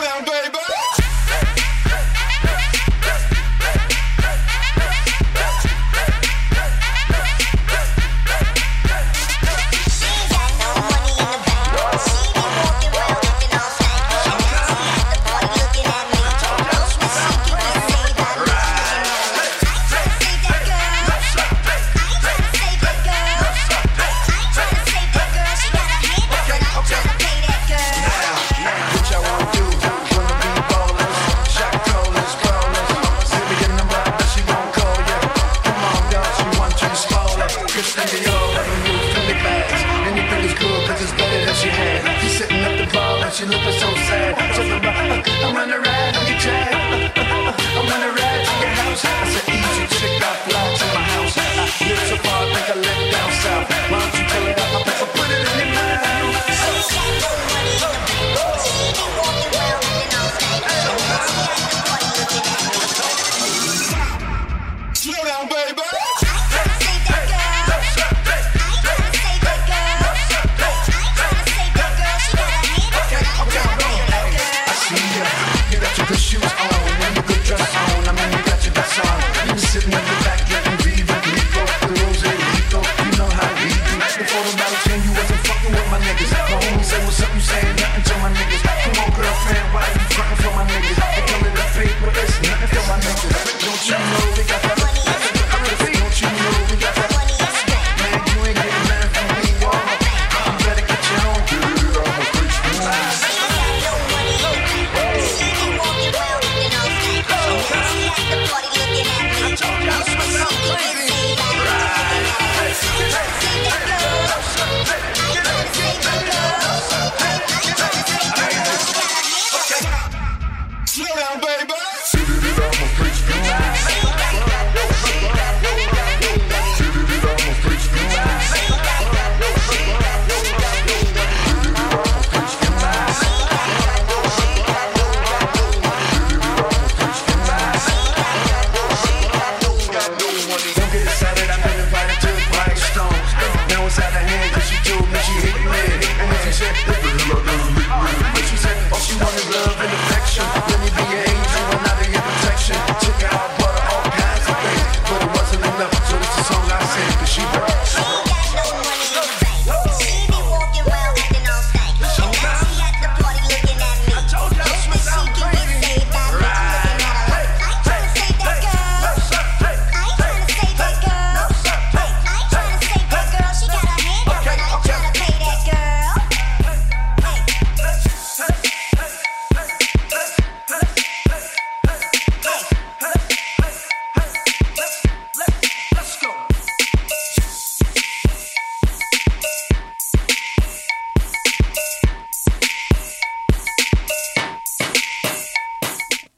Down, baby. Get got to the shoes on and a good dress on. I'm in the shit.